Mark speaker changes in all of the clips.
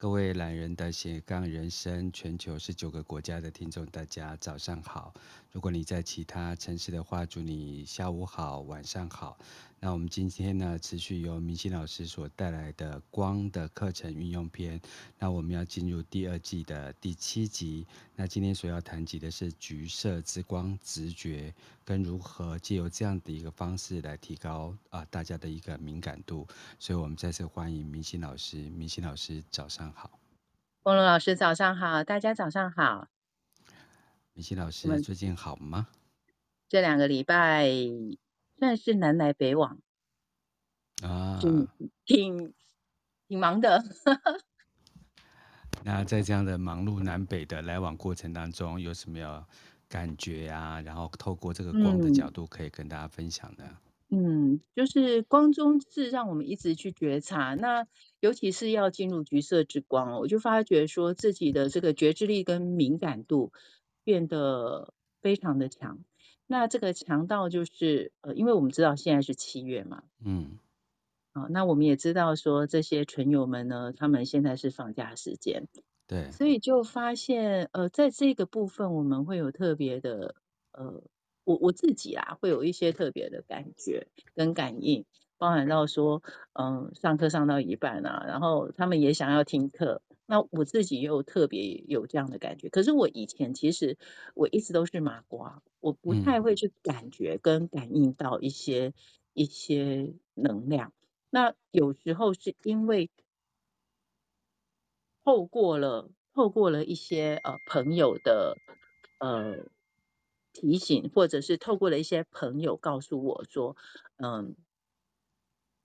Speaker 1: 各位懒人的斜杠人生，全球十九个国家的听众，大家早上好。如果你在其他城市的话，祝你下午好、晚上好。那我们今天呢，持续由明心老师所带来的光的课程运用篇。那我们要进入第二季的第七集。那今天所要谈及的是橘色之光直觉，跟如何借由这样的一个方式来提高啊大家的一个敏感度。所以我们再次欢迎明心老师。明心老师早上。好，
Speaker 2: 凤龙老师早上好，大家早上好。
Speaker 1: 明心老师最近好吗？
Speaker 2: 这两个礼拜算是南来北往
Speaker 1: 啊，
Speaker 2: 挺挺，挺忙的。
Speaker 1: 那在这样的忙碌南北的来往过程当中，有什么样感觉啊？然后透过这个光的角度，可以跟大家分享的。嗯
Speaker 2: 嗯，就是光中是让我们一直去觉察，那尤其是要进入橘色之光，我就发觉说自己的这个觉知力跟敏感度变得非常的强。那这个强盗就是呃，因为我们知道现在是七月嘛，
Speaker 1: 嗯，
Speaker 2: 啊，那我们也知道说这些群友们呢，他们现在是放假时间，
Speaker 1: 对，
Speaker 2: 所以就发现呃，在这个部分我们会有特别的呃。我我自己啊，会有一些特别的感觉跟感应，包含到说，嗯，上课上到一半啊，然后他们也想要听课，那我自己又特别有这样的感觉。可是我以前其实我一直都是麻瓜，我不太会去感觉跟感应到一些、嗯、一些能量。那有时候是因为透过了透过了一些呃朋友的呃。提醒，或者是透过了一些朋友告诉我说，嗯，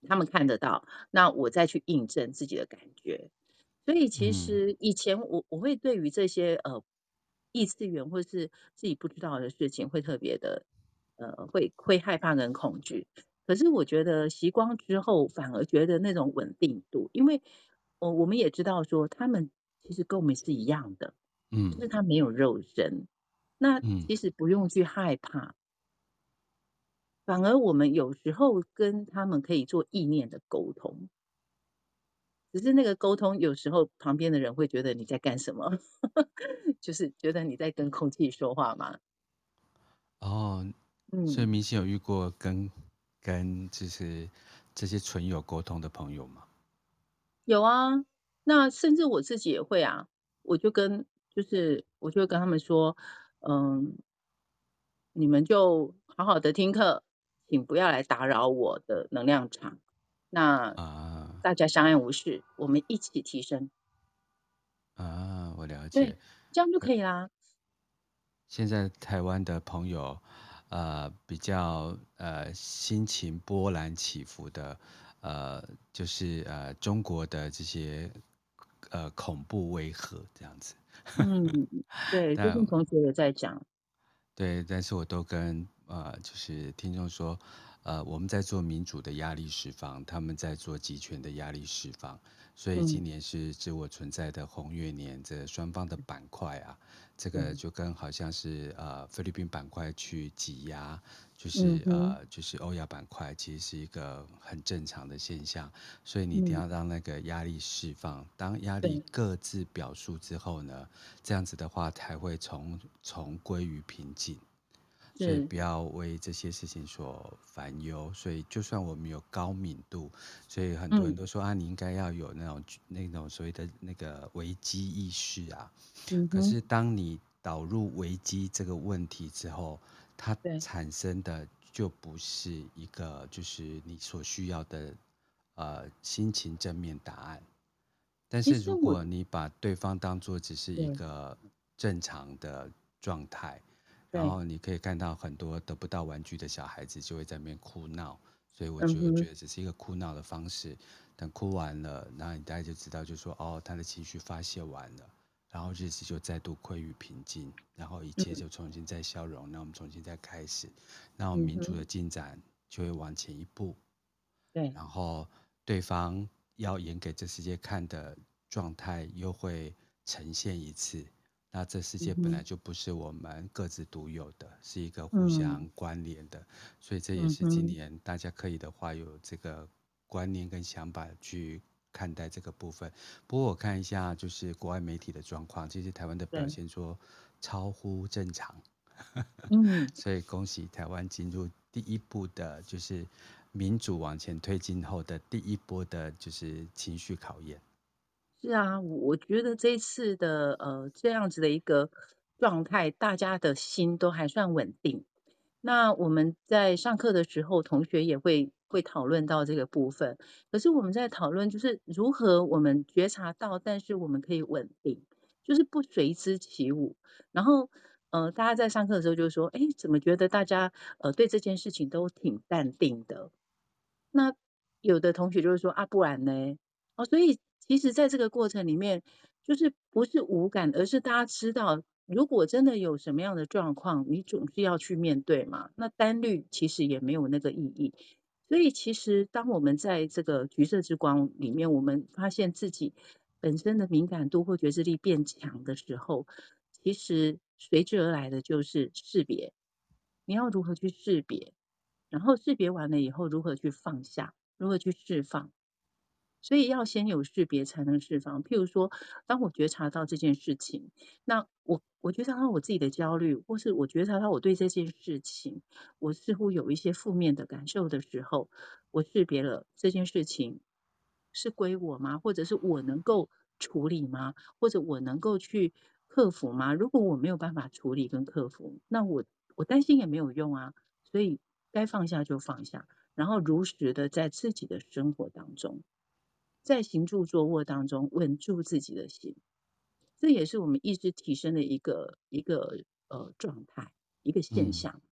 Speaker 2: 他们看得到，那我再去印证自己的感觉。所以其实以前我我会对于这些呃异次元或是自己不知道的事情会特别的呃会会害怕跟恐惧。可是我觉得习光之后，反而觉得那种稳定度，因为我我们也知道说他们其实跟我们是一样的，嗯，就是他没有肉身。那其实不用去害怕，嗯，反而我们有时候跟他们可以做意念的沟通，只是那个沟通有时候旁边的人会觉得你在干什么，就是觉得你在跟空气说话嘛？
Speaker 1: 哦，嗯，所以明星有遇过跟跟就是这些纯友沟通的朋友吗？
Speaker 2: 有啊，那甚至我自己也会啊，我就跟就是我就会跟他们说。嗯，你们就好好的听课，请不要来打扰我的能量场。那啊，大家相安无事，我们一起提升。
Speaker 1: 啊，我了解。
Speaker 2: 对，这样就可以啦。
Speaker 1: 现在台湾的朋友，呃，比较呃心情波澜起伏的，呃，就是呃中国的这些呃恐怖威吓这样子。
Speaker 2: 嗯，对，最近同学也在讲。
Speaker 1: 对，但是我都跟呃，就是听众说，呃，我们在做民主的压力释放，他们在做集权的压力释放，所以今年是自我存在的红月年，这双方的板块啊，这个就跟好像是呃菲律宾板块去挤压。就是呃，就是欧亚板块其实是一个很正常的现象，所以你一定要让那个压力释放。当压力各自表述之后呢，这样子的话才会重重归于平静。所以不要为这些事情所烦忧。所以就算我们有高敏度，所以很多人都说啊，你应该要有那种那种所谓的那个危机意识啊。可是当你导入危机这个问题之后，它产生的就不是一个，就是你所需要的，呃，心情正面答案。但是如果你把对方当做只是一个正常的状态，然后你可以看到很多得不到玩具的小孩子就会在那边哭闹，所以我就觉得只是一个哭闹的方式。等哭完了，然后你大家就知道，就说哦，他的情绪发泄完了。然后日子就再度归于平静，然后一切就重新再消融，那、嗯、我们重新再开始，那我们民族的进展就会往前一步。对、嗯，然后对方要演给这世界看的状态又会呈现一次。那这世界本来就不是我们各自独有的，嗯、是一个互相关联的，所以这也是今年大家可以的话有这个观念跟想法去看待这个部分。不过我看一下就是国外媒体的状况，其实台湾的表现说超乎正常。
Speaker 2: 嗯，
Speaker 1: 所以恭喜台湾进入第一步的，就是民主往前推进后的第一波的，就是情绪考验。
Speaker 2: 是啊，我觉得这次的呃这样子的一个状态，大家的心都还算稳定。那我们在上课的时候，同学也会会讨论到这个部分。可是我们在讨论就是如何我们觉察到，但是我们可以稳定，就是不随之起舞。然后。呃，大家在上课的时候就说：“哎，怎么觉得大家呃对这件事情都挺淡定的？”那有的同学就会说：“啊，不然呢？”哦，所以其实在这个过程里面，就是不是无感，而是大家知道，如果真的有什么样的状况，你总是要去面对嘛。那单虑其实也没有那个意义。所以其实当我们在这个橘色之光里面，我们发现自己本身的敏感度或觉知力变强的时候，其实。随之而来的就是识别，你要如何去识别？然后识别完了以后，如何去放下？如何去释放？所以要先有识别，才能释放。譬如说，当我觉察到这件事情，那我我觉察到我自己的焦虑，或是我觉察到我对这件事情，我似乎有一些负面的感受的时候，我识别了这件事情是归我吗？或者是我能够处理吗？或者我能够去？克服吗？如果我没有办法处理跟克服，那我我担心也没有用啊。所以该放下就放下，然后如实的在自己的生活当中，在行住坐卧当中稳住自己的心，这也是我们意识提升的一个一个呃状态，一个现象。嗯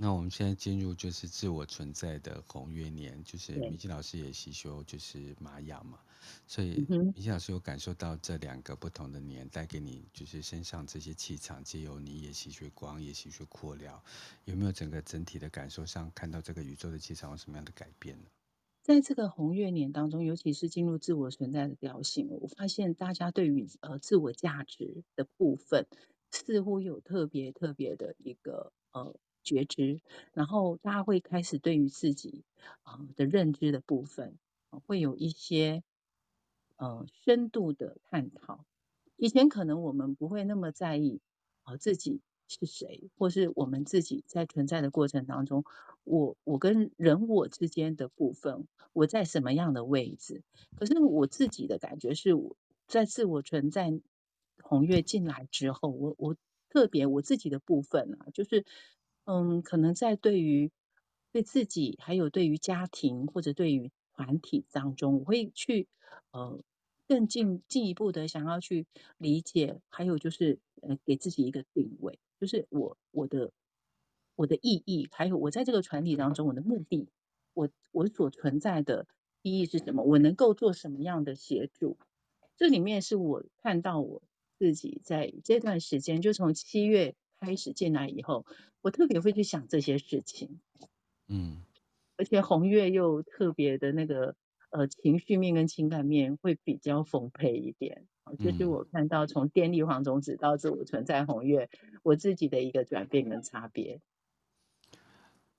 Speaker 1: 那我们现在进入就是自我存在的红月年，就是明心老师也习修就是玛雅嘛，所以明心老师有感受到这两个不同的年带给你就是身上这些气场，借由你也习学光，也习学扩疗，有没有整个整体的感受上看到这个宇宙的气场有什么样的改变呢？
Speaker 2: 在这个红月年当中，尤其是进入自我存在的调性，我发现大家对于呃自我价值的部分，似乎有特别特别的一个呃。觉知，然后大家会开始对于自己啊的认知的部分，会有一些呃深度的探讨。以前可能我们不会那么在意啊自己是谁，或是我们自己在存在的过程当中，我我跟人我之间的部分，我在什么样的位置？可是我自己的感觉是，我在自我存在红月进来之后，我我特别我自己的部分啊，就是。嗯，可能在对于对自己，还有对于家庭或者对于团体当中，我会去呃更进进一步的想要去理解，还有就是呃给自己一个定位，就是我我的我的意义，还有我在这个团体当中我的目的，我我所存在的意义是什么？我能够做什么样的协助？这里面是我看到我自己在这段时间，就从七月。开始进来以后，我特别会去想这些事情，
Speaker 1: 嗯，
Speaker 2: 而且红月又特别的那个呃情绪面跟情感面会比较丰沛一点，这是我看到从电力黄种子到自我存在红月，我自己的一个转变跟差别。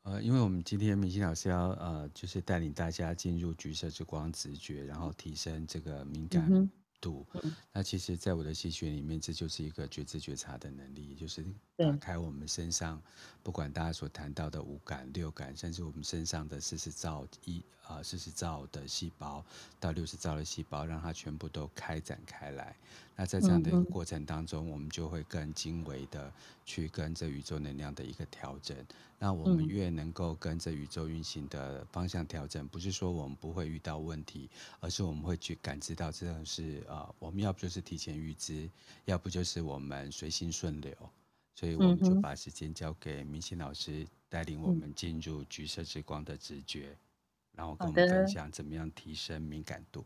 Speaker 1: 呃，因为我们今天明星老师要呃，就是带领大家进入橘色之光直觉，然后提升这个敏感。嗯度，那其实，在我的戏学里面，这就是一个觉知觉察的能力，就是打开我们身上，不管大家所谈到的五感、六感，甚至我们身上的四十兆一啊四十兆的细胞到六十兆的细胞，让它全部都开展开来。那在这样的一个过程当中，我们就会更精微的去跟着宇宙能量的一个调整。那我们越能够跟着宇宙运行的方向调整，不是说我们不会遇到问题，而是我们会去感知到这种是呃，我们要不就是提前预知，要不就是我们随心顺流。所以我们就把时间交给明星老师，带领我们进入橘色之光的直觉，然后跟我们分享怎么样提升敏感度。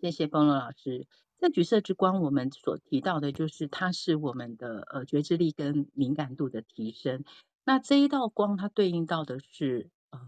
Speaker 2: 谢谢风龙老师。那橘色之光，我们所提到的就是它是我们的呃觉知力跟敏感度的提升。那这一道光，它对应到的是呃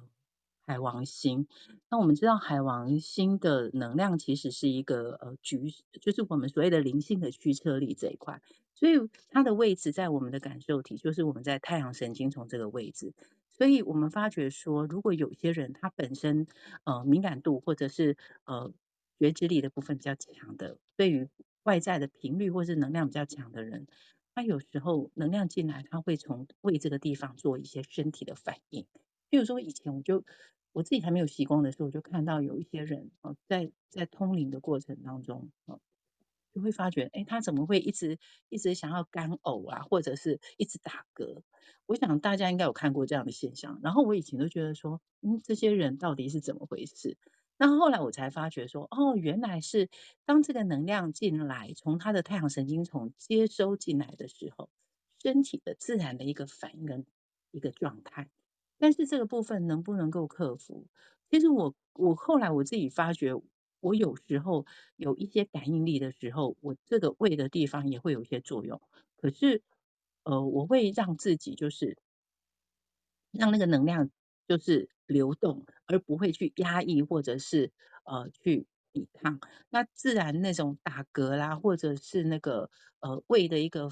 Speaker 2: 海王星。那我们知道海王星的能量其实是一个呃橘，就是我们所谓的灵性的驱车力这一块。所以它的位置在我们的感受体，就是我们在太阳神经丛这个位置。所以我们发觉说，如果有些人他本身呃敏感度或者是呃觉知力的部分比较强的，对于外在的频率或是能量比较强的人，他有时候能量进来，他会从胃这个地方做一些身体的反应。比如说以前我就我自己还没有习惯的时候，我就看到有一些人哦，在在通灵的过程当中哦。就会发觉，哎，他怎么会一直一直想要干呕啊，或者是一直打嗝？我想大家应该有看过这样的现象。然后我以前都觉得说，嗯，这些人到底是怎么回事？那后来我才发觉说，哦，原来是当这个能量进来，从他的太阳神经丛接收进来的时候，身体的自然的一个反应跟一个状态。但是这个部分能不能够克服？其实我我后来我自己发觉。我有时候有一些感应力的时候，我这个胃的地方也会有一些作用。可是，呃，我会让自己就是让那个能量就是流动，而不会去压抑或者是呃去抵抗。那自然那种打嗝啦，或者是那个呃胃的一个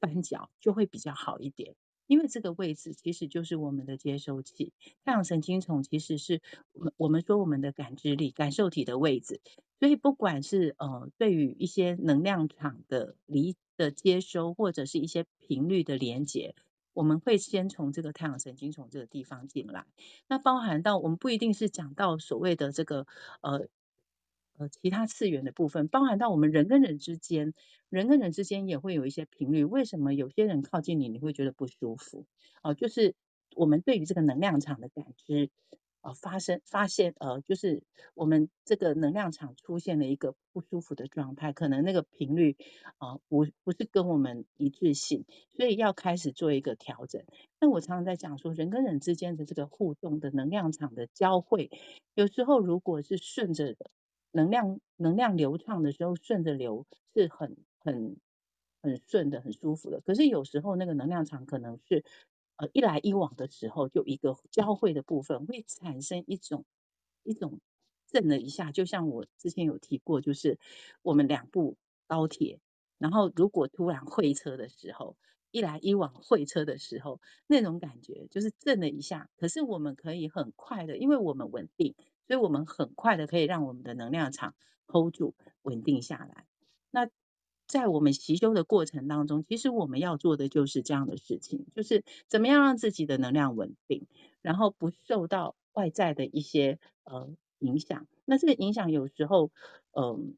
Speaker 2: 翻搅就会比较好一点。因为这个位置其实就是我们的接收器，太阳神经丛其实是我们我们说我们的感知力、感受体的位置。所以不管是呃对于一些能量场的离的接收，或者是一些频率的连接，我们会先从这个太阳神经从这个地方进来。那包含到我们不一定是讲到所谓的这个呃。呃，其他次元的部分，包含到我们人跟人之间，人跟人之间也会有一些频率。为什么有些人靠近你，你会觉得不舒服？哦、就是我们对于这个能量场的感知，呃，发生发现，呃，就是我们这个能量场出现了一个不舒服的状态，可能那个频率啊、不不是跟我们一致性，所以要开始做一个调整。那我常常在讲说，人跟人之间的这个互动的能量场的交汇，有时候如果是顺着。能量能量流畅的时候，顺着流是很很很顺的，很舒服的。可是有时候那个能量场可能是呃一来一往的时候，就一个交汇的部分会产生一种一种震了一下，就像我之前有提过，就是我们两部高铁，然后如果突然会车的时候，一来一往会车的时候，那种感觉就是震了一下。可是我们可以很快的，因为我们稳定。所以我们很快的可以让我们的能量场 hold 住、稳定下来。那在我们习修的过程当中，其实我们要做的就是这样的事情，就是怎么样让自己的能量稳定，然后不受到外在的一些呃影响。那这个影响有时候，嗯、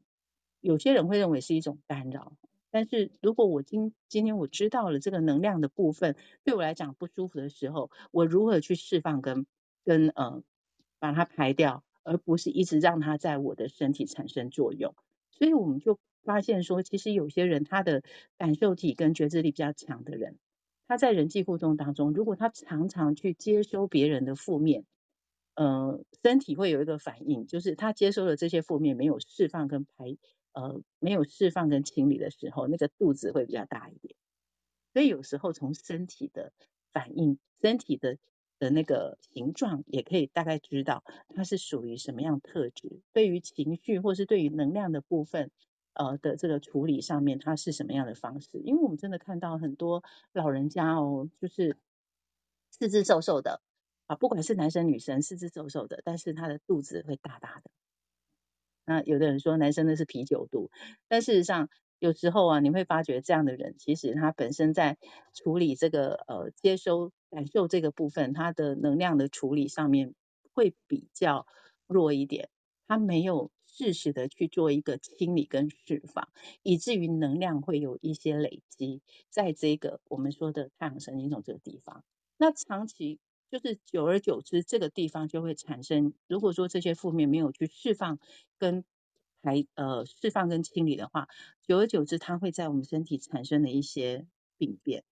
Speaker 2: 有些人会认为是一种干扰。但是如果我今今天我知道了这个能量的部分对我来讲不舒服的时候，我如何去释放跟跟呃。把它排掉，而不是一直让它在我的身体产生作用。所以我们就发现说，其实有些人他的感受体跟觉知力比较强的人，他在人际互动当中，如果他常常去接收别人的负面，呃，身体会有一个反应，就是他接收了这些负面，没有释放跟排，呃，没有释放跟清理的时候，那个肚子会比较大一点。所以有时候从身体的反应，身体的。的那个形状也可以大概知道它是属于什么样特质，对于情绪或是对于能量的部分，呃的这个处理上面，它是什么样的方式？因为我们真的看到很多老人家哦，就是四肢瘦瘦的啊，不管是男生女生，四肢瘦瘦的，但是他的肚子会大大的。那有的人说男生那是啤酒肚，但事实上。有时候啊，你会发觉这样的人，其实他本身在处理这个呃接收感受这个部分，他的能量的处理上面会比较弱一点，他没有适时的去做一个清理跟释放，以至于能量会有一些累积在这个我们说的太阳神经丛这个地方。那长期就是久而久之，这个地方就会产生，如果说这些负面没有去释放跟排呃释放跟清理的话，久而久之，它会在我们身体产生的一些病变，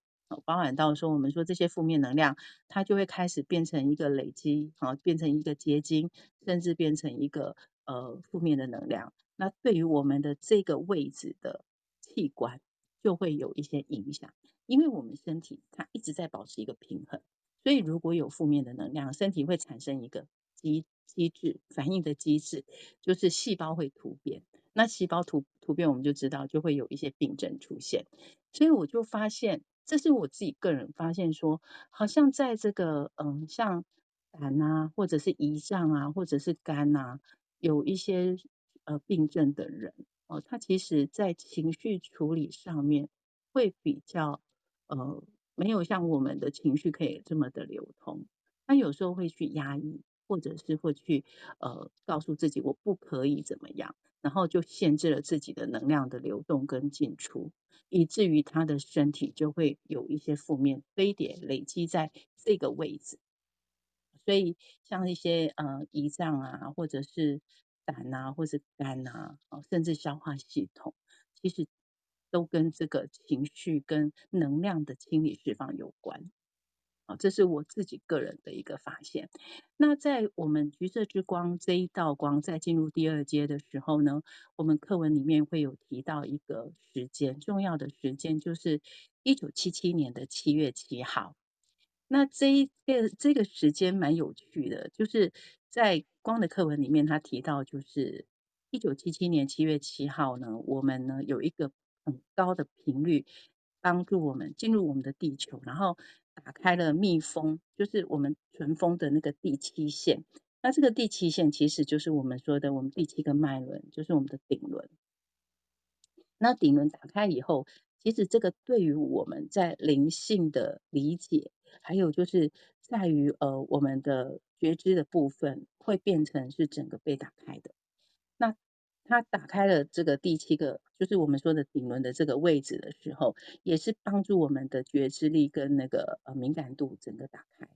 Speaker 2: 包含到说我们说这些负面能量，它就会开始变成一个累积，啊，变成一个结晶，甚至变成一个呃负面的能量。那对于我们的这个位置的器官，就会有一些影响，因为我们身体它一直在保持一个平衡，所以如果有负面的能量，身体会产生一个机。机制反应的机制就是细胞会突变，那细胞突突变我们就知道就会有一些病症出现，所以我就发现这是我自己个人发现说，好像在这个嗯，像胆啊，或者是胰脏啊，或者是肝啊，有一些呃病症的人哦，他其实在情绪处理上面会比较呃，没有像我们的情绪可以这么的流通，他有时候会去压抑。或者是会去呃告诉自己我不可以怎么样，然后就限制了自己的能量的流动跟进出，以至于他的身体就会有一些负面堆叠累积在这个位置。所以像一些呃胰脏啊，或者是胆啊，或者是肝啊，哦甚至消化系统，其实都跟这个情绪跟能量的清理释放有关。啊，这是我自己个人的一个发现。那在我们橘色之光这一道光在进入第二阶的时候呢，我们课文里面会有提到一个时间，重要的时间就是一九七七年的七月七号。那这一个这个时间蛮有趣的，就是在光的课文里面，他提到就是一九七七年七月七号呢，我们呢有一个很高的频率帮助我们进入我们的地球，然后。打开了密封，就是我们存封的那个第七线。那这个第七线其实就是我们说的我们第七个脉轮，就是我们的顶轮。那顶轮打开以后，其实这个对于我们在灵性的理解，还有就是在于呃我们的觉知的部分，会变成是整个被打开的。那它打开了这个第七个，就是我们说的顶轮的这个位置的时候，也是帮助我们的觉知力跟那个呃敏感度整个打开。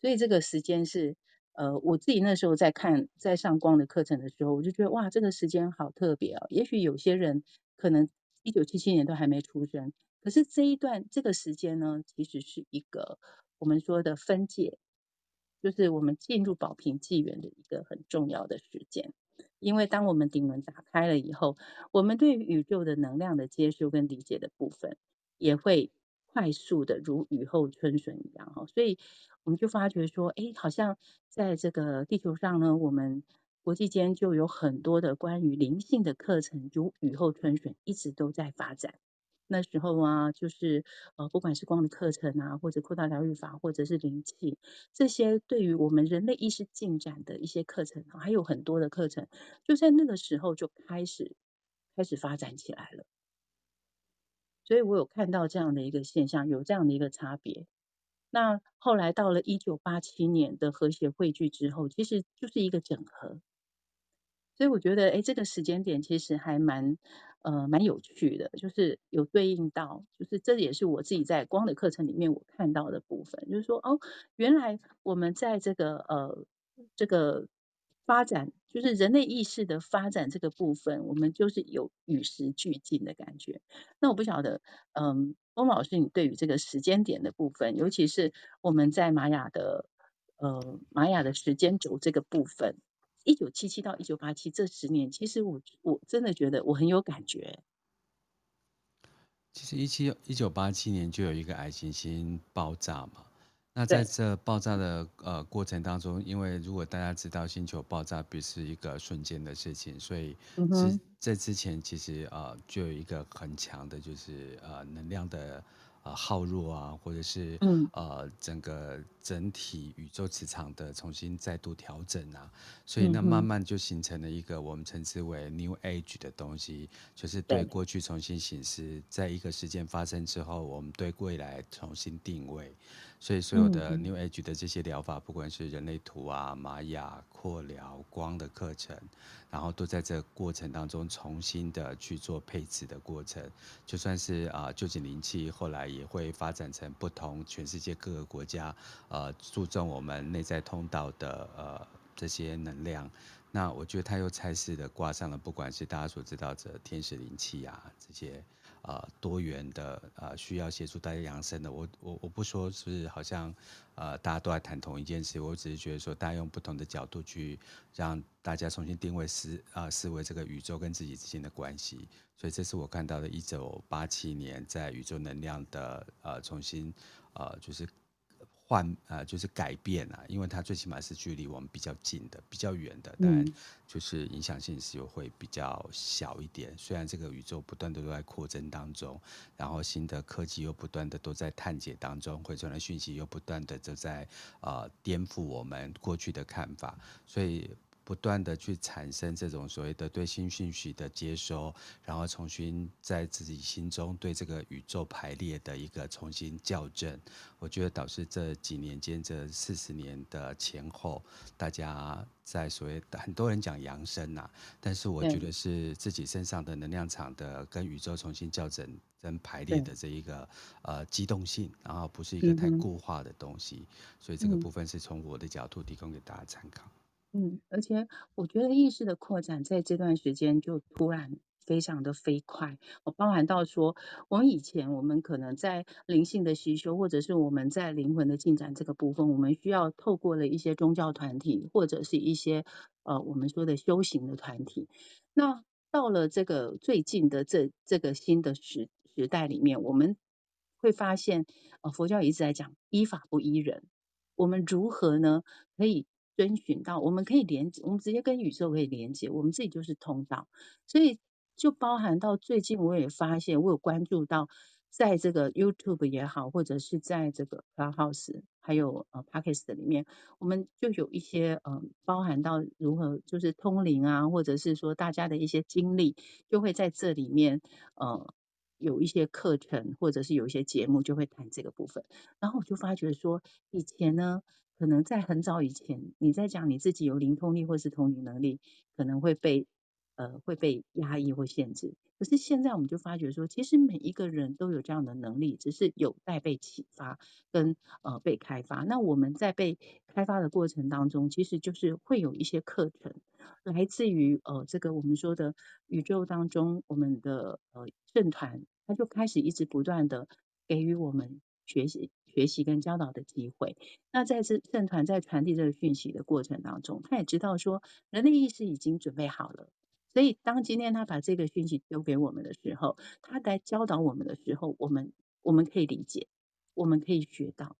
Speaker 2: 所以这个时间是呃我自己那时候在看在上光的课程的时候，我就觉得哇，这个时间好特别哦。也许有些人可能一九七七年都还没出生，可是这一段这个时间呢，其实是一个我们说的分界，就是我们进入宝瓶纪元的一个很重要的时间。因为当我们顶轮打开了以后，我们对于宇宙的能量的接收跟理解的部分，也会快速的如雨后春笋一样哈，所以我们就发觉说，哎，好像在这个地球上呢，我们国际间就有很多的关于灵性的课程，如雨后春笋，一直都在发展。那时候啊，就是呃，不管是光的课程啊，或者扩大疗愈法，或者是灵气，这些对于我们人类意识进展的一些课程，还有很多的课程，就在那个时候就开始开始发展起来了。所以我有看到这样的一个现象，有这样的一个差别。那后来到了一九八七年的和谐汇聚之后，其实就是一个整合。所以我觉得，哎，这个时间点其实还蛮。呃，蛮有趣的，就是有对应到，就是这也是我自己在光的课程里面我看到的部分，就是说，哦，原来我们在这个呃这个发展，就是人类意识的发展这个部分，我们就是有与时俱进的感觉。那我不晓得，嗯，翁老师，你对于这个时间点的部分，尤其是我们在玛雅的呃玛雅的时间轴这个部分。一九七七到一九八七这十年，其实我我真的觉得我很有感觉。
Speaker 1: 其实一七一九八七年就有一个矮行星爆炸嘛，那在这爆炸的呃过程当中，因为如果大家知道星球爆炸不是一个瞬间的事情，所以之在之前其实呃就有一个很强的，就是呃能量的。呃，耗弱啊，或者是呃，整个整体宇宙磁场的重新再度调整啊，所以那慢慢就形成了一个我们称之为 New Age 的东西，就是对过去重新醒思，在一个事件发生之后，我们对未来重新定位。所以所有的 New Age 的这些疗法，不管是人类图啊、玛雅扩疗、光的课程，然后都在这过程当中重新的去做配置的过程。就算是啊，旧景灵气后来也会发展成不同全世界各个国家呃呃注重我们内在通道的呃这些能量。那我觉得它又差似的挂上了，不管是大家所知道的天使灵气啊这些。呃，多元的呃，需要协助大家养生的，我我我不说是好像呃，大家都在谈同一件事，我只是觉得说，大家用不同的角度去让大家重新定位思啊、思维这个宇宙跟自己之间的关系，所以这是我看到的一九八七年在宇宙能量的呃重新呃就是换呃，就是改变啊，因为它最起码是距离我们比较近的、比较远的，当然就是影响性是有会比较小一点。虽然这个宇宙不断的都在扩增当中，然后新的科技又不断的都在探解当中，回传的讯息又不断的都在呃颠覆我们过去的看法，所以。不断的去产生这种所谓的对新讯息的接收，然后重新在自己心中对这个宇宙排列的一个重新校正，我觉得导致这几年间这四十年的前后，大家在所谓的很多人讲扬升呐，但是我觉得是自己身上的能量场的跟宇宙重新校正跟排列的这一个呃机动性，然后不是一个太固化的东西，所以这个部分是从我的角度提供给大家参考。
Speaker 2: 嗯，而且我觉得意识的扩展在这段时间就突然非常的飞快。我包含到说，我们以前我们可能在灵性的吸收，或者是我们在灵魂的进展这个部分，我们需要透过了一些宗教团体，或者是一些呃我们说的修行的团体。那到了这个最近的这这个新的时时代里面，我们会发现，呃，佛教一直在讲依法不依人，我们如何呢可以？遵循到，我们可以连，我们直接跟宇宙可以连接，我们自己就是通道，所以就包含到最近我也发现，我有关注到，在这个 YouTube 也好，或者是在这个 Clubhouse 还有呃 Podcast 里面，我们就有一些嗯、呃，包含到如何就是通灵啊，或者是说大家的一些经历，就会在这里面呃有一些课程，或者是有一些节目就会谈这个部分，然后我就发觉说以前呢。可能在很早以前，你在讲你自己有灵通力或是通灵能力，可能会被呃会被压抑或限制。可是现在我们就发觉说，其实每一个人都有这样的能力，只是有待被启发跟呃被开发。那我们在被开发的过程当中，其实就是会有一些课程，来自于呃这个我们说的宇宙当中，我们的呃圣团，他就开始一直不断的给予我们学习。学习跟教导的机会。那在这圣团在传递这个讯息的过程当中，他也知道说人类意识已经准备好了。所以当今天他把这个讯息丢给我们的时候，他来教导我们的时候，我们我们可以理解，我们可以学到。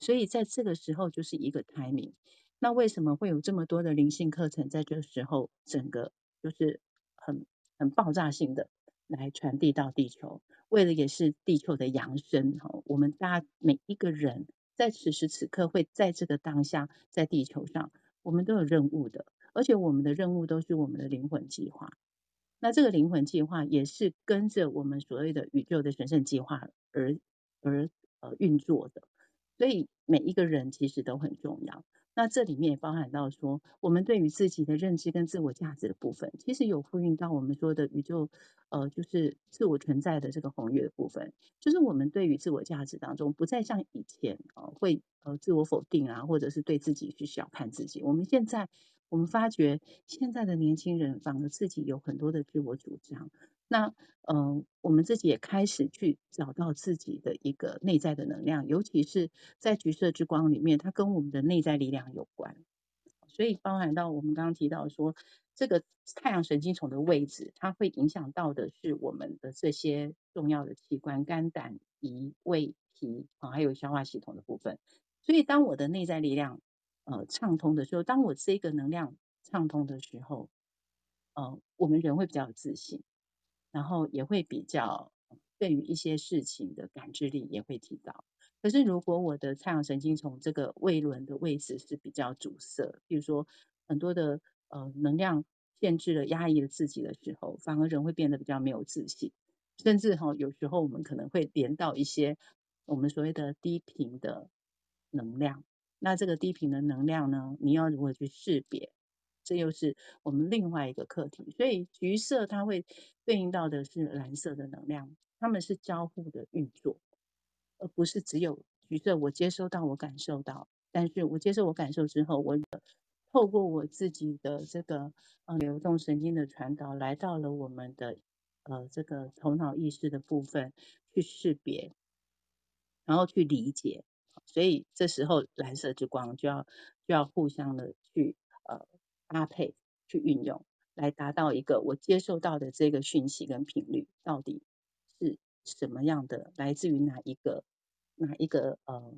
Speaker 2: 所以在这个时候就是一个 timing。那为什么会有这么多的灵性课程在这个时候整个就是很很爆炸性的来传递到地球？为了也是地球的扬升哈，我们大家每一个人在此时此刻会在这个当下，在地球上，我们都有任务的，而且我们的任务都是我们的灵魂计划。那这个灵魂计划也是跟着我们所谓的宇宙的神圣计划而而呃运作的，所以每一个人其实都很重要。那这里面也包含到说，我们对于自己的认知跟自我价值的部分，其实有呼应到我们说的宇宙，呃，就是自我存在的这个红月的部分，就是我们对于自我价值当中，不再像以前啊、呃，会呃自我否定啊，或者是对自己去小看自己。我们现在，我们发觉现在的年轻人反而自己有很多的自我主张。那嗯、我们自己也开始去找到自己的一个内在的能量，尤其是在橘色之光里面，它跟我们的内在力量有关。所以包含到我们刚刚提到说，这个太阳神经丛的位置，它会影响到的是我们的这些重要的器官，肝胆胰胃脾啊，还有消化系统的部分。所以当我的内在力量呃畅通的时候，当我这个能量畅通的时候，呃，我们人会比较有自信。然后也会比较对于一些事情的感知力也会提高。可是如果我的太阳神经丛这个胃轮的位置是比较阻塞，比如说很多的呃能量限制了、压抑了自己的时候，反而人会变得比较没有自信，甚至哈有时候我们可能会连到一些我们所谓的低频的能量。那这个低频的能量呢，你要如何去识别？这又是我们另外一个课题，所以橘色它会对应到的是蓝色的能量，它们是交互的运作，而不是只有橘色我接收到，我感受到，但是我接受我感受之后，我透过我自己的这个呃流动神经的传导，来到了我们的呃这个头脑意识的部分去识别，然后去理解，所以这时候蓝色之光就要就要互相的去呃。搭配去运用，来达到一个我接受到的这个讯息跟频率到底是什么样的，来自于哪一个哪一个呃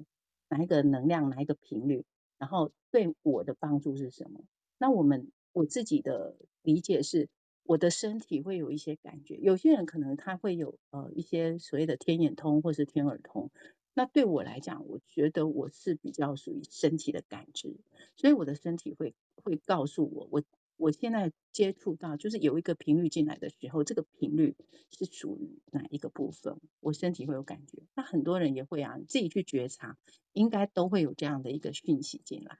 Speaker 2: 哪一个能量，哪一个频率，然后对我的帮助是什么？那我们我自己的理解是，我的身体会有一些感觉。有些人可能他会有呃一些所谓的天眼通或是天耳通。那对我来讲，我觉得我是比较属于身体的感知，所以我的身体会会告诉我，我我现在接触到就是有一个频率进来的时候，这个频率是属于哪一个部分，我身体会有感觉。那很多人也会啊，自己去觉察，应该都会有这样的一个讯息进来。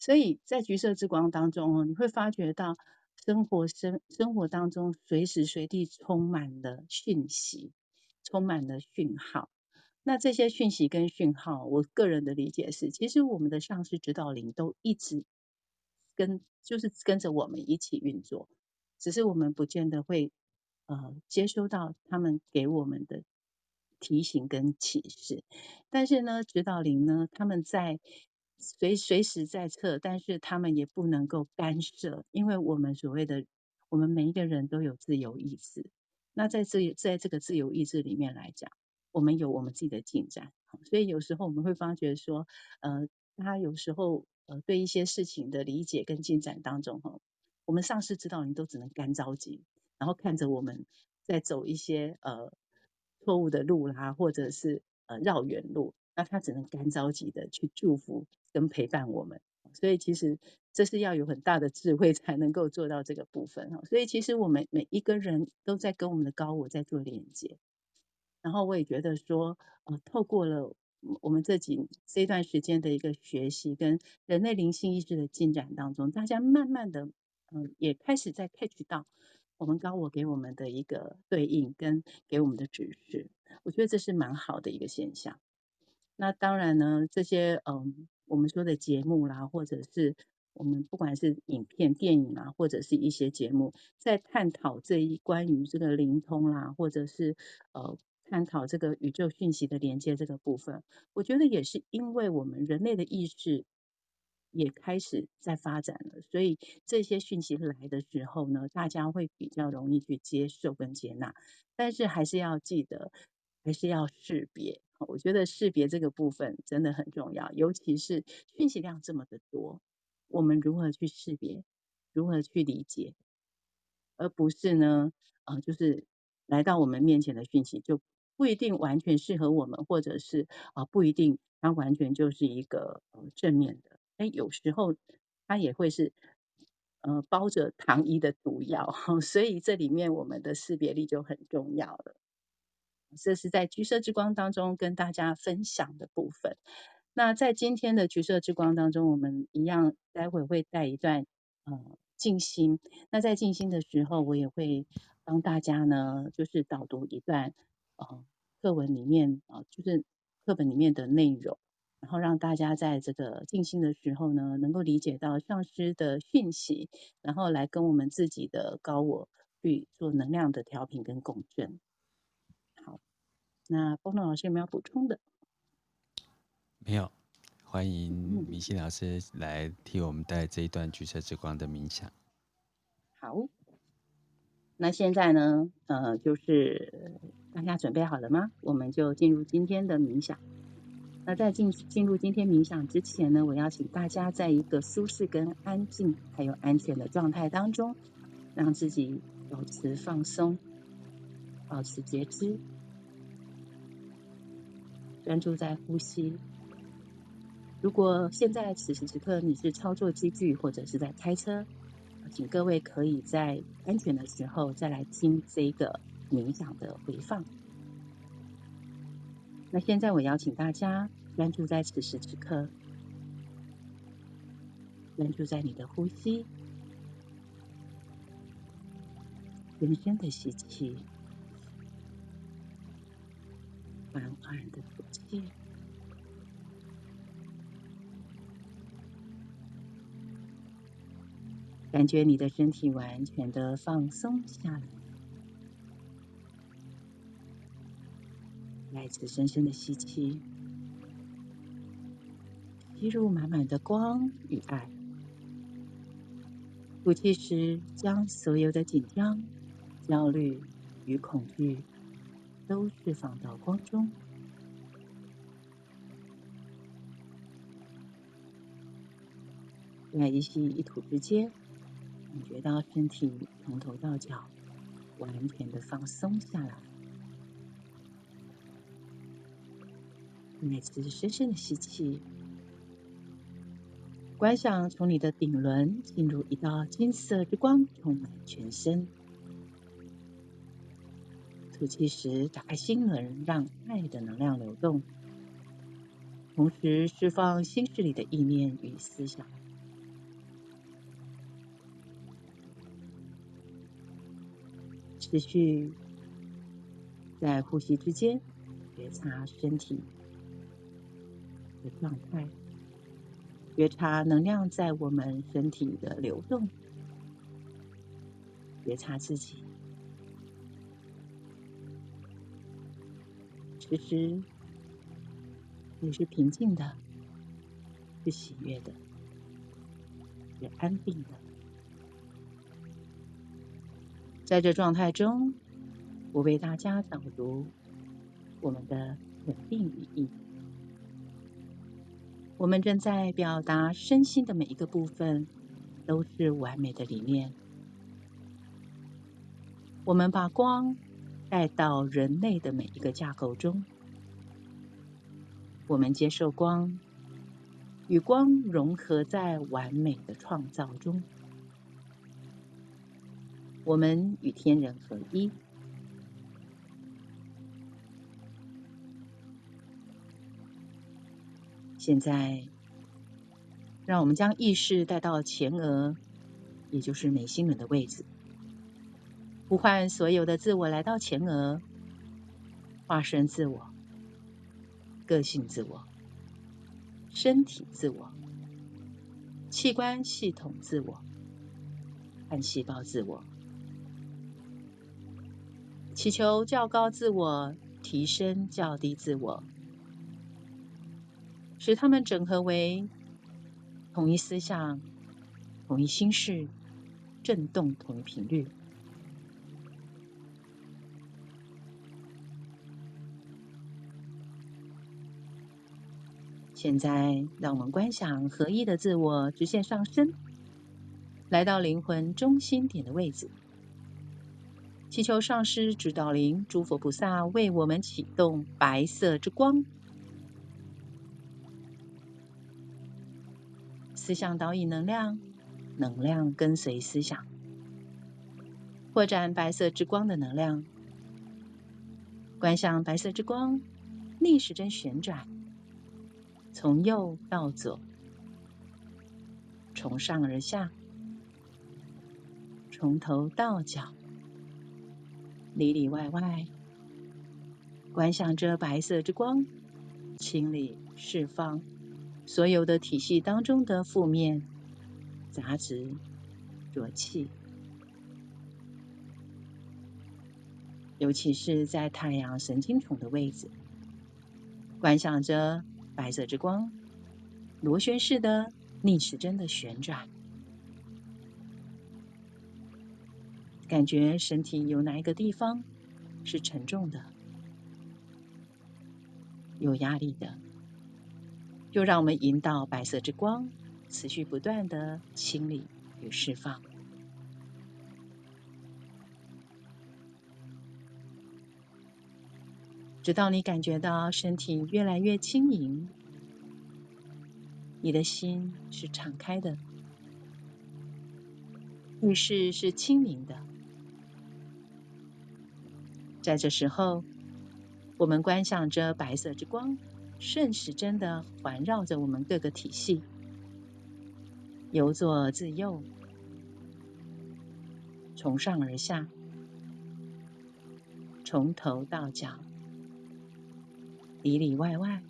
Speaker 2: 所以在橘色之光当中哦，你会发觉到生活生生活当中随时随地充满了讯息，充满了讯号。那这些讯息跟讯号，我个人的理解是，其实我们的上司指导灵都一直跟，就是跟着我们一起运作，只是我们不见得会呃接收到他们给我们的提醒跟启示。但是呢，指导灵呢，他们在随随时在测，但是他们也不能够干涉，因为我们所谓的我们每一个人都有自由意志。那在这在这个自由意志里面来讲。我们有我们自己的进展，所以有时候我们会发觉说，呃，他有时候呃对一些事情的理解跟进展当中，哈，我们上司指导灵都只能干着急，然后看着我们在走一些呃错误的路啦，或者是呃绕远路，那他只能干着急的去祝福跟陪伴我们。所以其实这是要有很大的智慧才能够做到这个部分哈。所以其实我们每一个人都在跟我们的高我在做连接。然后我也觉得说，呃，透过了我们这几这一段时间的一个学习跟人类灵性意识的进展当中，大家慢慢的，嗯、也开始在 catch 到我们高我给我们的一个对应跟给我们的指示，我觉得这是蛮好的一个现象。那当然呢，这些嗯、我们说的节目啦，或者是我们不管是影片、电影啊，或者是一些节目，在探讨这一关于这个灵通啦，或者是呃。探讨这个宇宙讯息的连接这个部分，我觉得也是因为我们人类的意识也开始在发展了，所以这些讯息来的时候呢，大家会比较容易去接受跟接纳。但是还是要记得，还是要识别。我觉得识别这个部分真的很重要，尤其是讯息量这么的多，我们如何去识别，如何去理解，而不是呢，啊、呃，就是来到我们面前的讯息就。不一定完全适合我们，或者是啊，不一定它完全就是一个呃正面的。哎，有时候它也会是呃包着糖衣的毒药，所以这里面我们的识别力就很重要了。这是在橘色之光当中跟大家分享的部分。那在今天的橘色之光当中，我们一样待会会带一段呃静心。那在静心的时候，我也会帮大家呢，就是导读一段。呃，课文里面啊、呃，就是课本里面的内容，然后让大家在这个静心的时候呢，能够理解到上师的讯息，然后来跟我们自己的高我去做能量的调频跟共振。好，那波诺老师有没有补充的？
Speaker 1: 没有，欢迎米心老师来替我们带这一段橘色之光的冥想。
Speaker 2: 好。那现在呢，呃，就是大家准备好了吗？我们就进入今天的冥想。那在进进入今天冥想之前呢，我邀请大家在一个舒适跟安静还有安全的状态当中，让自己保持放松，保持觉知，专注在呼吸。如果现在此时此刻你是操作机具或者是在开车，请各位可以在安全的时候再来听这个冥想的回放。那现在我邀请大家专注在此时此刻，专注在你的呼吸，深深的吸气，缓缓的吐气。感觉你的身体完全的放松下来。来次深深的吸气，吸入满满的光与爱。吐气时，将所有的紧张、焦虑与恐惧都释放到光中。在一吸一吐之间，感觉到身体从头到脚完全的放松下来。每次深深的吸气，观想从你的顶轮进入一道金色之光，充满全身。吐气时，打开心轮，让爱的能量流动，同时释放心事里的意念与思想。持续在呼吸之间觉察身体的状态，觉察能量在我们身体的流动，觉察自己，其实你是平静的，是喜悦的，是安定的。在这状态中，我为大家导读我们的肯定语义。我们正在表达身心的每一个部分都是完美的理念。我们把光带到人类的每一个架构中。我们接受光，与光融合在完美的创造中。我们与天人合一。现在，让我们将意识带到前额，也就是眉心轮的位置，呼唤所有的自我来到前额，化身自我、个性自我、身体自我、器官系统自我和细胞自我，祈求较高自我提升较低自我。使他们整合为同一思想、同一心事、振动同一频率。现在，让我们观想合一的自我直线上升，来到灵魂中心点的位置，祈求上师、指导灵、诸佛菩萨为我们启动白色之光。思想导引能量，能量跟随思想，扩展白色之光的能量。观想白色之光逆时针旋转，从右到左，从上而下，从头到脚，里里外外。观想着白色之光，清理释放。所有的体系当中的负面杂质、浊气，尤其是在太阳神经丛的位置，观想着白色之光，螺旋式的逆时针的旋转，感觉身体有哪一个地方是沉重的、有压力的。又让我们引导白色之光持续不断的清理与释放，直到你感觉到身体越来越轻盈，你的心是敞开的，意识是清明的。在这时候，我们观想着白色之光。顺时针的环绕着我们各个体系，由左至右，从上而下，从头到脚，里里外外，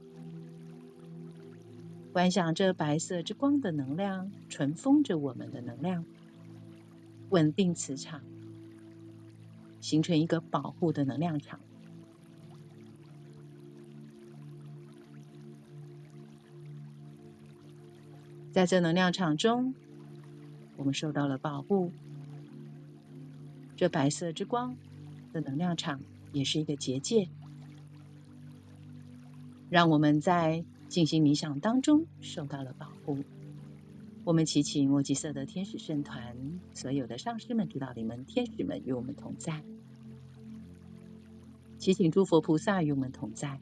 Speaker 2: 观想着白色之光的能量，尘封着我们的能量，稳定磁场，形成一个保护的能量场。在这能量场中，我们受到了保护。这白色之光的能量场也是一个结界，让我们在进行冥想当中受到了保护。我们祈请墨吉色的天使圣团，所有的上师们、指导灵们、天使们与我们同在。祈请诸佛菩萨与我们同在。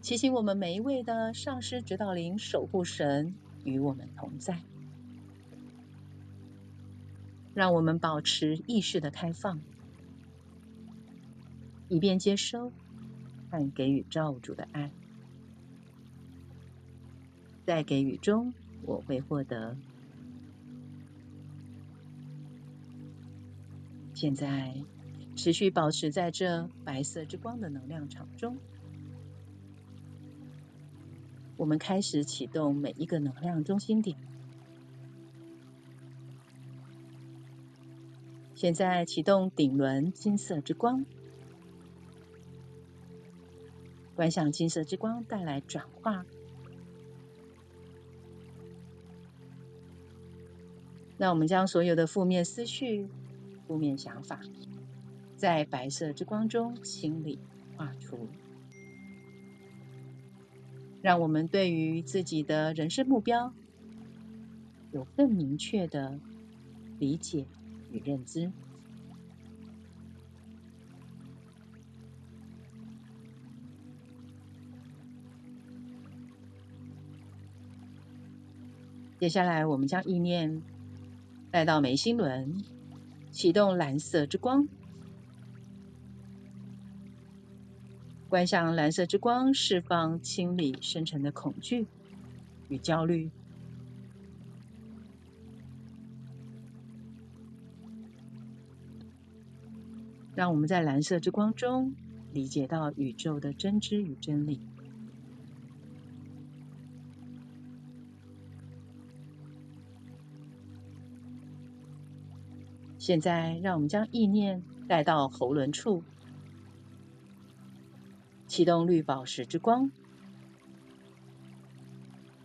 Speaker 2: 祈请我们每一位的上师、指导灵、守护神与我们同在。让我们保持意识的开放，以便接收和给予造物主的爱。在给予中，我会获得。现在，持续保持在这白色之光的能量场中。我们开始启动每一个能量中心点。现在启动顶轮金色之光，观想金色之光带来转化。那我们将所有的负面思绪、负面想法，在白色之光中清理、画除，让我们对于自己的人生目标有更明确的理解。与认知。接下来，我们将意念带到眉心轮，启动蓝色之光，观想蓝色之光释放、清理深层的恐惧与焦虑。让我们在蓝色之光中理解到宇宙的真知与真理。现在，让我们将意念带到喉轮处，启动绿宝石之光。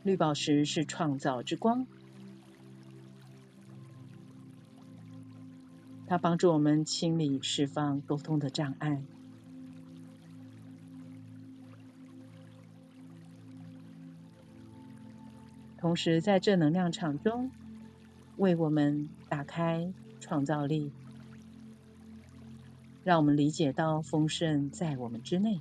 Speaker 2: 绿宝石是创造之光。它帮助我们清理、释放沟通的障碍，同时在这能量场中，为我们打开创造力，让我们理解到丰盛在我们之内。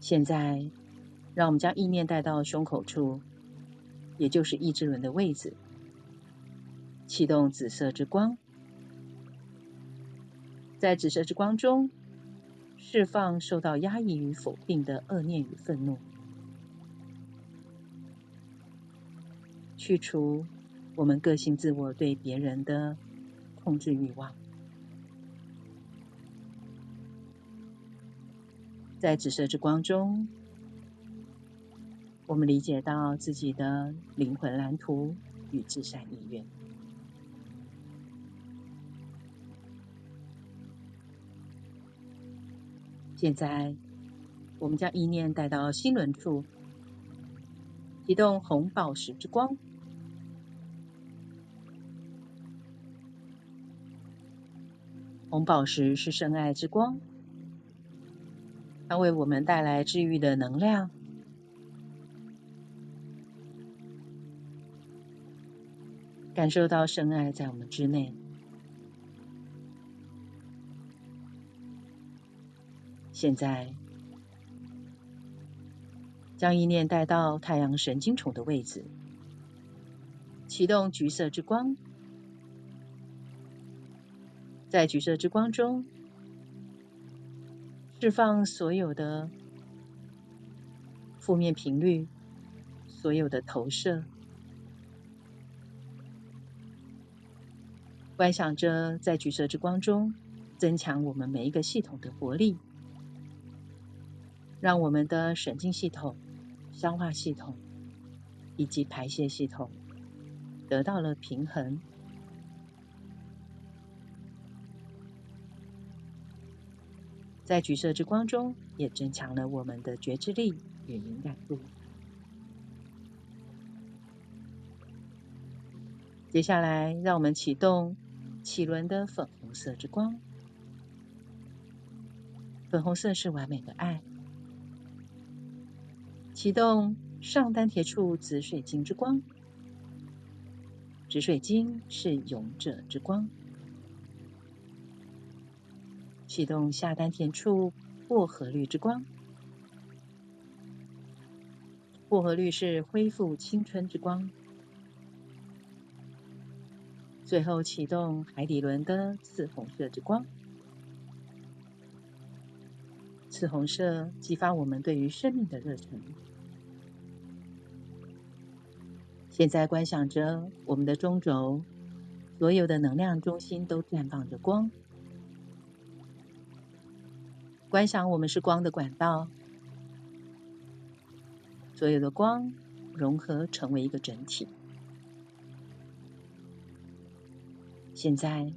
Speaker 2: 现在，让我们将意念带到胸口处。也就是意志轮的位置，启动紫色之光，在紫色之光中释放受到压抑与否定的恶念与愤怒，去除我们个性自我对别人的控制欲望，在紫色之光中。我们理解到自己的灵魂蓝图与至善意愿。现在，我们将意念带到心轮处，启动红宝石之光。红宝石是圣爱之光，它为我们带来治愈的能量。感受到圣爱在我们之内。现在，将意念带到太阳神经丛的位置，启动橘色之光。在橘色之光中，释放所有的负面频率，所有的投射。观想着在橘色之光中，增强我们每一个系统的活力，让我们的神经系统、消化系统以及排泄系统得到了平衡。在橘色之光中，也增强了我们的觉知力与敏感度。接下来，让我们启动。脐轮的粉红色之光，粉红色是完美的爱，启动上丹田处紫水晶之光，紫水晶是勇者之光。启动下丹田处薄荷绿之光，薄荷绿是恢复青春之光。最后启动海底轮的赤红色之光，赤红色激发我们对于生命的热忱。现在观想着我们的中轴，所有的能量中心都绽放着光。观想我们是光的管道，所有的光融合成为一个整体。现在，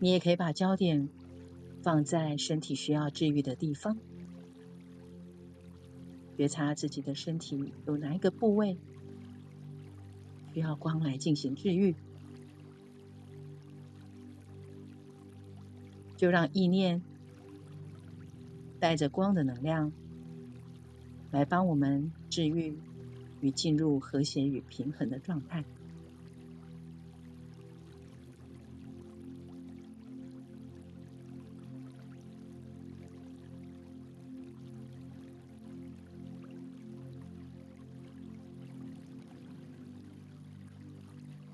Speaker 2: 你也可以把焦点放在身体需要治愈的地方，觉察自己的身体有哪一个部位需要光来进行治愈，就让意念。带着光的能量，来帮我们治愈与进入和谐与平衡的状态。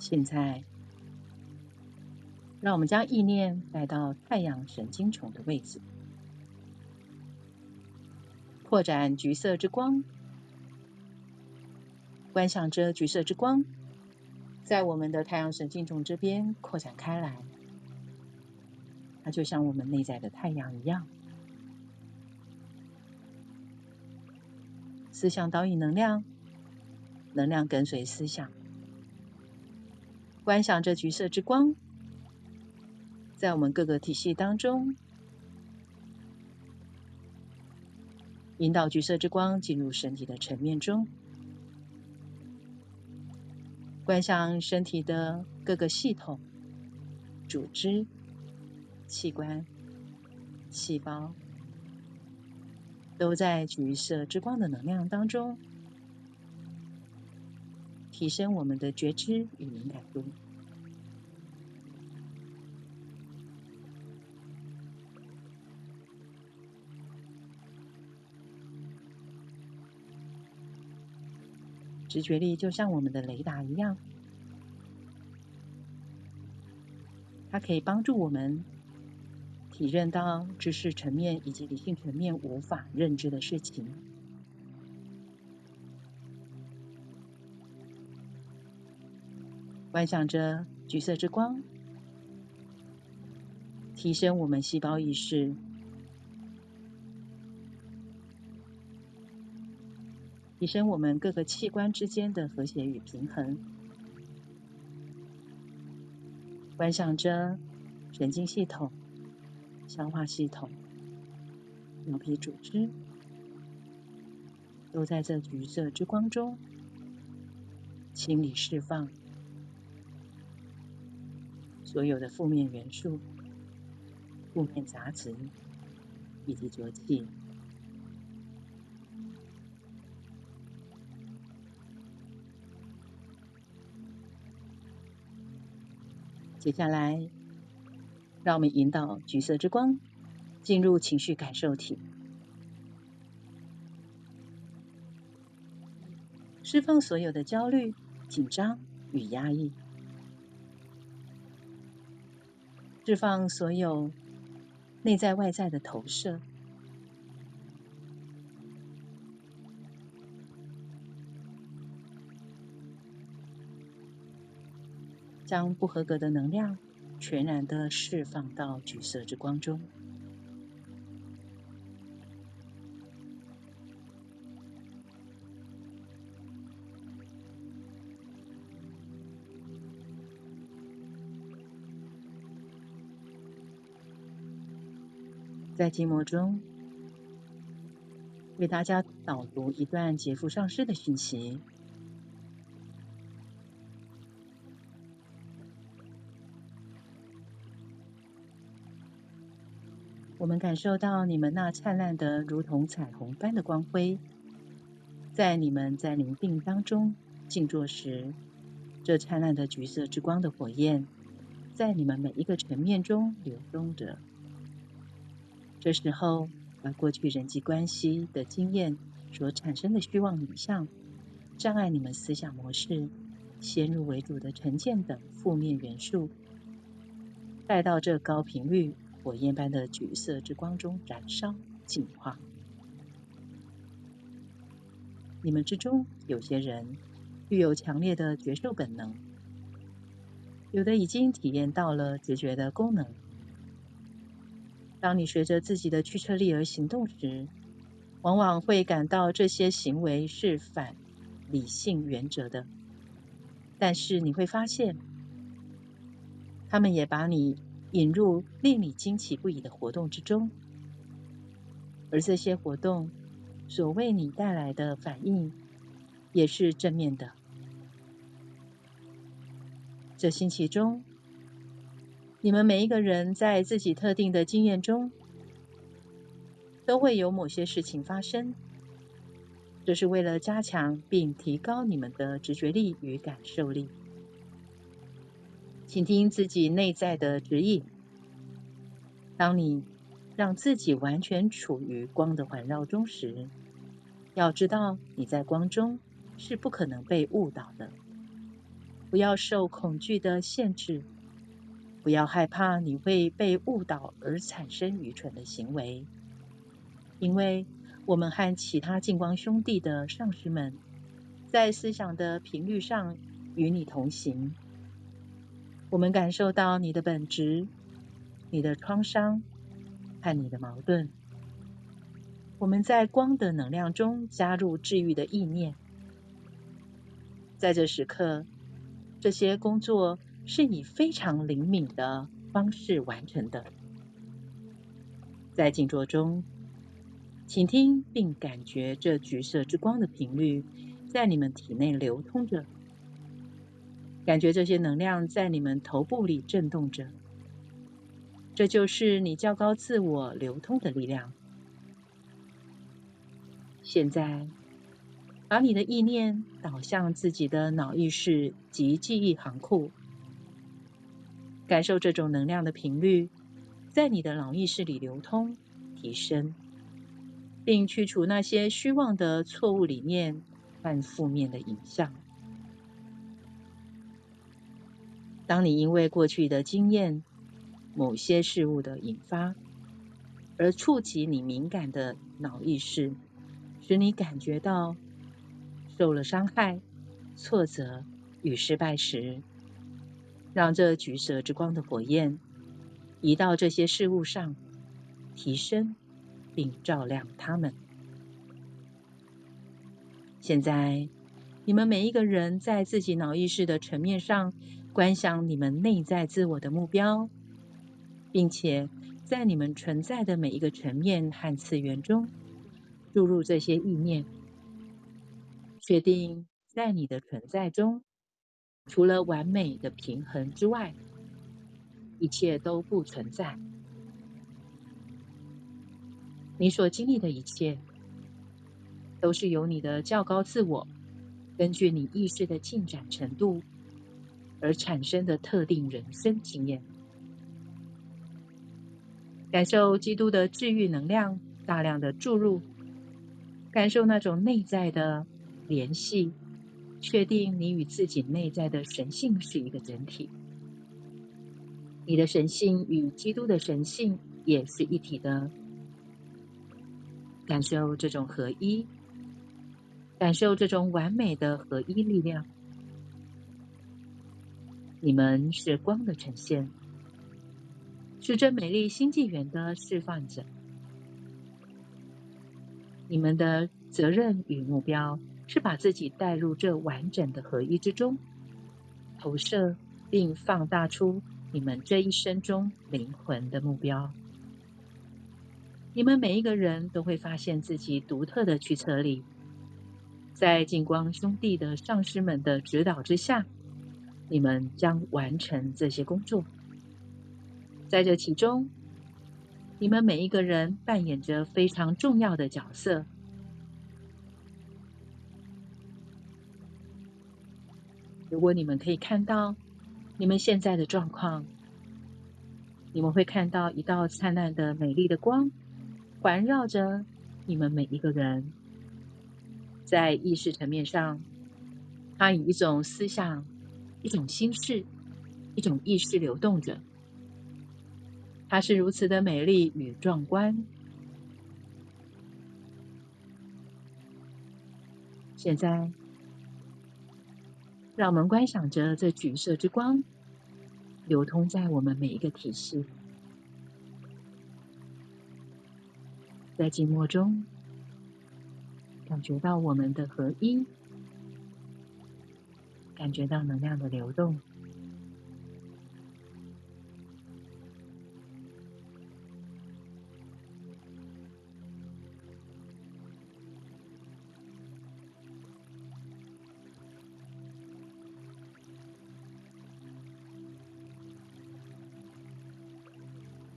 Speaker 2: 现在，让我们将意念带到太阳神经丛的位置。扩展橘色之光，观想着橘色之光在我们的太阳神经丛这边扩展开来，它就像我们内在的太阳一样。思想导引能量，能量跟随思想。观想着橘色之光在我们各个体系当中。引导橘色之光进入身体的层面中，观想身体的各个系统、组织、器官、细胞，都在橘色之光的能量当中，提升我们的觉知与敏感度。直觉力就像我们的雷达一样，它可以帮助我们体认到知识层面以及理性层面无法认知的事情。观想着橘色之光，提升我们细胞意识。提升我们各个器官之间的和谐与平衡。观想着神经系统、消化系统、表皮组织，都在这橘色之光中清理释放所有的负面元素、负面杂质以及浊气。接下来，让我们引导橘色之光进入情绪感受体，释放所有的焦虑、紧张与压抑，释放所有内在外在的投射。将不合格的能量全然的释放到橘色之光中。在寂寞中，为大家导读一段杰夫上师的讯息。我们感受到你们那灿烂的如同彩虹般的光辉，在你们在宁静当中静坐时，这灿烂的橘色之光的火焰，在你们每一个层面中流动着。这时候，把过去人际关系的经验所产生的虚妄影像、障碍你们思想模式、先入为主的成见等负面元素，带到这高频率火焰般的橘色之光中燃烧进化。你们之中有些人具有强烈的觉受本能，有的已经体验到了直觉的功能。当你随着自己的驱车力而行动时，往往会感到这些行为是反理性原则的。但是你会发现，他们也把你引入令你惊奇不已的活动之中，而这些活动所为你带来的反应也是正面的。这星期中，你们每一个人在自己特定的经验中，都会有某些事情发生。这是为了加强并提高你们的直觉力与感受力。请听自己内在的指引。当你让自己完全处于光的环绕中时，要知道你在光中是不可能被误导的。不要受恐惧的限制。不要害怕你会被误导而产生愚蠢的行为，因为我们和其他净光兄弟的上师们在思想的频率上与你同行。我们感受到你的本质、你的创伤和你的矛盾。我们在光的能量中加入治愈的意念。在这时刻，这些工作。是以非常灵敏的方式完成的。在静坐中，请听并感觉这橘色之光的频率在你们体内流通着，感觉这些能量在你们头部里震动着。这就是你较高自我流通的力量。现在，把你的意念导向自己的脑意识及记忆行库。感受这种能量的频率在你的脑意识里流通、提升，并去除那些虚妄的错误理念和负面的影像。当你因为过去的经验、某些事物的引发而触及你敏感的脑意识，使你感觉到受了伤害、挫折与失败时，让这橘色之光的火焰移到这些事物上，提升并照亮它们。现在，你们每一个人在自己脑意识的层面上观想你们内在自我的目标，并且在你们存在的每一个层面和次元中注入这些意念，确定在你的存在中。除了完美的平衡之外，一切都不存在。你所经历的一切，都是由你的较高自我，根据你意识的进展程度而产生的特定人生经验。感受基督的治愈能量大量的注入，感受那种内在的联系。确定你与自己内在的神性是一个整体，你的神性与基督的神性也是一体的。感受这种合一，感受这种完美的合一力量。你们是光的呈现，是这美丽新纪元的释放者。你们的责任与目标。是把自己带入这完整的合一之中，投射并放大出你们这一生中灵魂的目标。你们每一个人都会发现自己独特的驱策力，在净光兄弟的上师们的指导之下，你们将完成这些工作。在这其中，你们每一个人扮演着非常重要的角色。如果你们可以看到你们现在的状况，你们会看到一道灿烂的、美丽的光环绕着你们每一个人。在意识层面上，它以一种思想。一种心事、一种意识流动着，它是如此的美丽与壮观。现在，让我们观想着这橘色之光流通在我们每一个体系，在静默中感觉到我们的合一，感觉到能量的流动。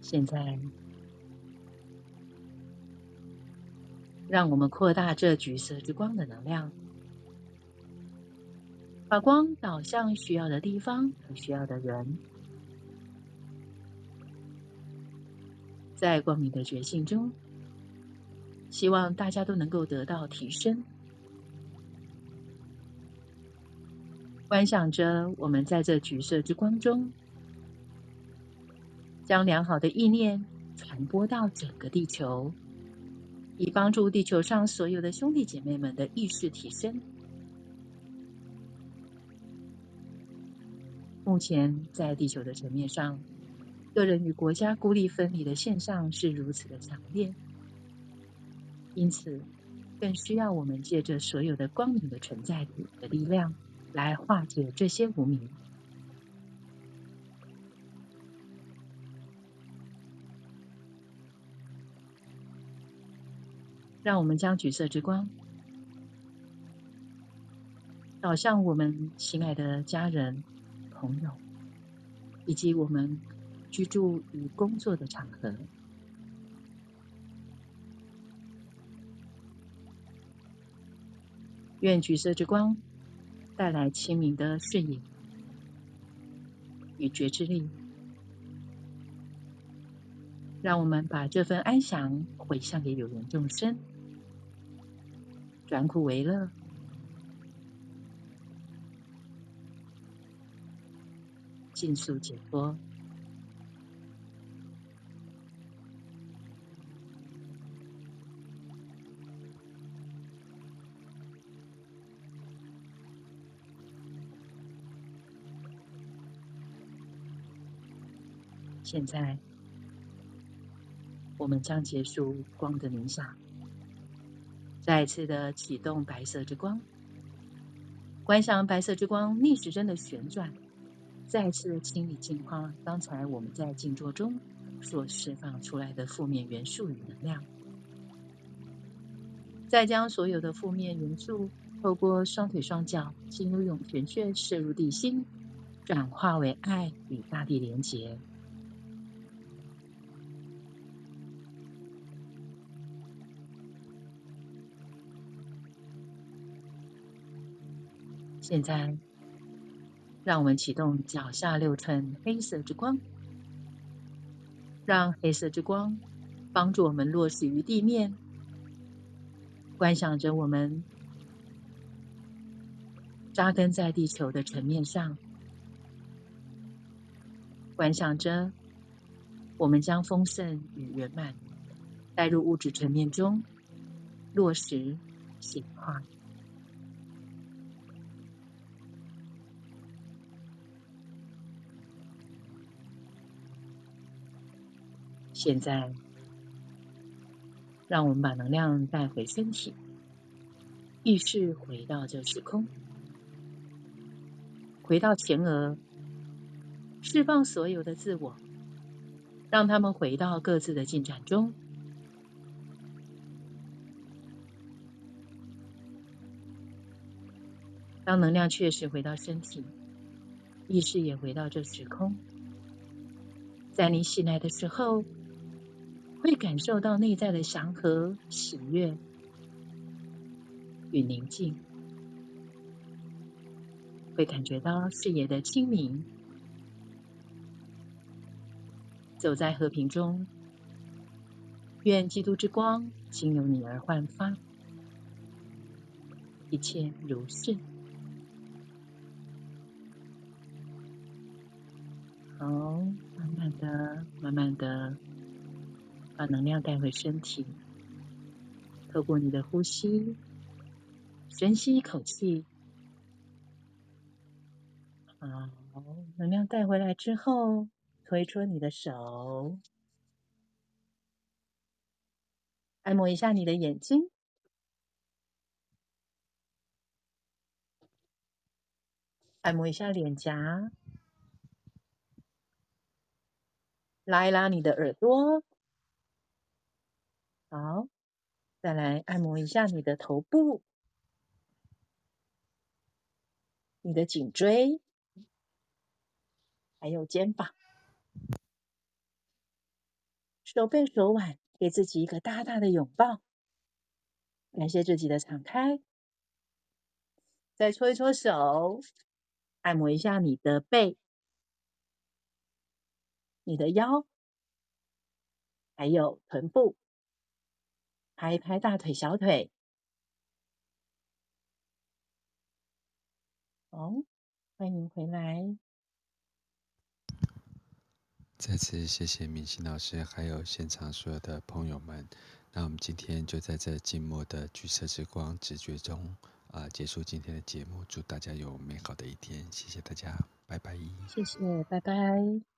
Speaker 2: 现在，让我们扩大这橘色之光的能量，把光导向需要的地方和需要的人，在光明的觉醒中，希望大家都能够得到提升。观想着我们在这橘色之光中。将良好的意念传播到整个地球，以帮助地球上所有的兄弟姐妹们的意识提升。目前在地球的层面上，个人与国家孤立分离的现象是如此的强烈，因此更需要我们借着所有的光明的存在体的力量，来化解这些无明。让我们将橘色之光导向我们亲爱的家人、朋友，以及我们居住与工作的场合。愿橘色之光带来清明的视野与觉知力，让我们把这份安详回向给有缘众生。转苦为乐，尽速解脱。现在，我们将结束光的冥想。再次的启动白色之光，观想白色之光逆时针的旋转，再次清理净化刚才我们在静坐中所释放出来的负面元素与能量，再将所有的负面元素透过双腿双脚进入涌泉穴射入地心，转化为爱与大地连结。现在，让我们启动脚下六寸黑色之光，让黑色之光帮助我们落实于地面。观想着我们扎根在地球的层面上，观想着我们将丰盛与圆满带入物质层面中，落实显化。现在，让我们把能量带回身体，意识回到这时空，回到前额，释放所有的自我，让他们回到各自的进展中。当能量确实回到身体，意识也回到这时空，在你醒来的时候。会感受到内在的祥和、喜悦与宁静。会感觉到视野的清明，走在和平中。愿基督之光经由你而焕发，一切如是。好，慢慢的、慢慢的把能量带回身体，透过你的呼吸，深吸一口气。好，能量带回来之后，搓一搓你的手，按摩一下你的眼睛，按摩一下脸颊，拉一拉你的耳朵。好，再来按摩一下你的头部，你的颈椎。还有肩膀、手背、手腕，给自己一个大大的拥抱，感谢自己的敞开。再搓一搓手，按摩一下你的背、你的腰，还有臀部，拍一拍大腿、小腿。哦，欢迎回来。
Speaker 1: 再次谢谢明心老师，还有现场所有的朋友们。那我们今天就在这静默的橘色之光直觉中啊、呃，结束今天的节目。祝大家有美好的一天，谢谢大家，拜拜。
Speaker 2: 谢谢，拜拜。